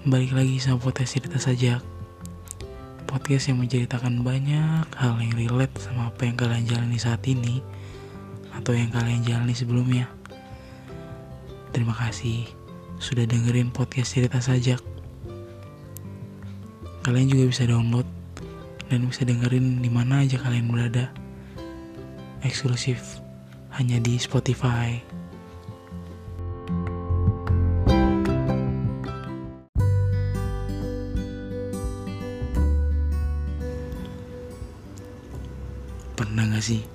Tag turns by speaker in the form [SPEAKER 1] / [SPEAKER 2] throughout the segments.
[SPEAKER 1] Balik lagi sama podcast cerita saja Podcast yang menceritakan banyak hal yang relate sama apa yang kalian jalani saat ini Atau yang kalian jalani sebelumnya. Terima kasih sudah dengerin podcast cerita sajak. Kalian juga bisa download dan bisa dengerin di mana aja kalian berada. Eksklusif hanya di Spotify Pernah gak sih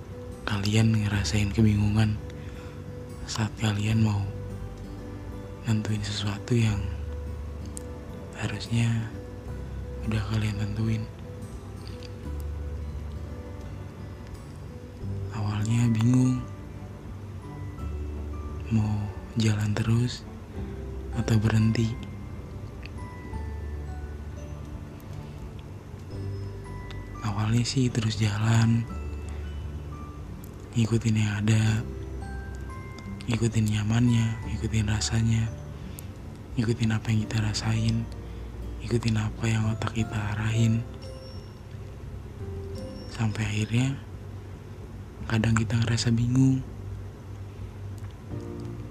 [SPEAKER 1] kalian ngerasain kebingungan saat kalian mau nentuin sesuatu yang harusnya udah kalian tentuin? Awalnya bingung mau jalan terus atau berhenti. Awalnya sih terus jalan, ngikutin yang ada, ngikutin nyamannya, ngikutin rasanya, ngikutin apa yang kita rasain, ngikutin apa yang otak kita arahin. Sampai akhirnya kadang kita ngerasa bingung.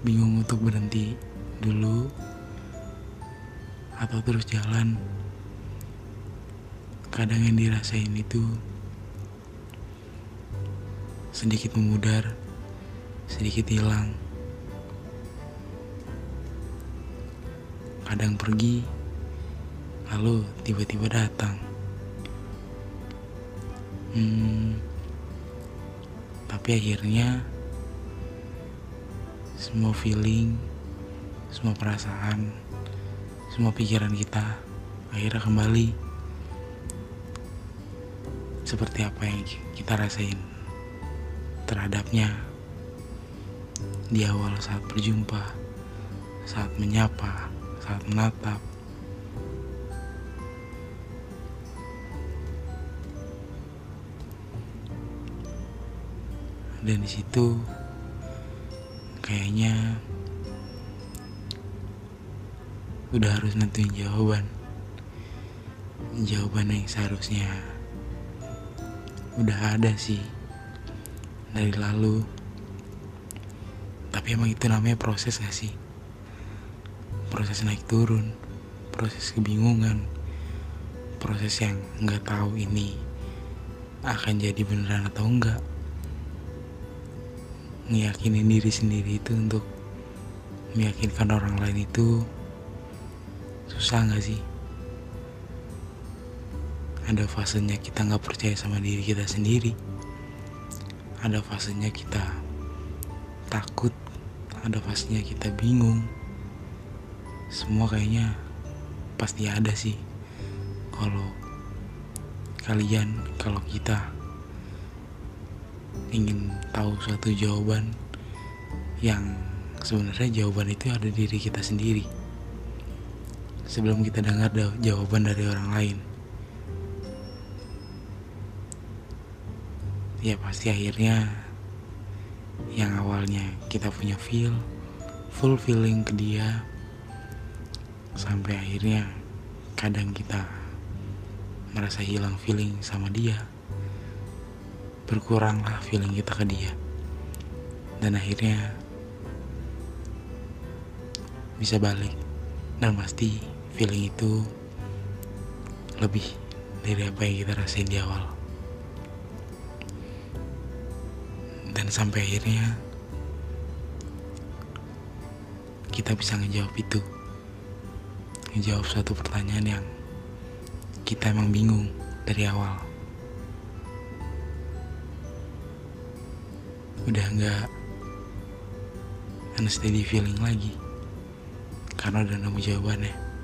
[SPEAKER 1] Bingung untuk berhenti dulu atau terus jalan. Kadang yang dirasain itu sedikit memudar, sedikit hilang. Kadang pergi, lalu tiba-tiba datang. Hmm, tapi akhirnya semua feeling, semua perasaan, semua pikiran kita akhirnya kembali seperti apa yang kita rasain terhadapnya di awal saat berjumpa, saat menyapa, saat menatap. Dan di situ kayaknya udah harus nentuin jawaban. Jawaban yang seharusnya udah ada sih dari lalu. Tapi emang itu namanya proses gak sih? Proses naik turun proses kebingungan proses yang nggak tahu ini akan jadi beneran atau enggak ngeyakinin diri sendiri itu untuk meyakinkan orang lain itu susah nggak sih? Ada fasenya kita nggak percaya sama diri kita sendiri ada fasenya kita takut ada fasenya kita bingung. Semua kayaknya pasti ada sih. Kalau kalian kalau kita ingin tahu suatu jawaban yang sebenarnya jawaban itu ada di diri kita sendiri. Sebelum kita dengar jawaban dari orang lain ya pasti akhirnya yang awalnya kita punya feel full feeling ke dia sampai akhirnya kadang kita merasa hilang feeling sama dia berkuranglah feeling kita ke dia. Dan akhirnya bisa balik. Dan pasti feeling itu lebih dari apa yang kita rasain di awal dan sampai akhirnya kita bisa ngejawab itu. Ngejawab suatu pertanyaan yang kita emang bingung dari awal. Udah nggak steady feeling lagi. Karena udah nemu jawabannya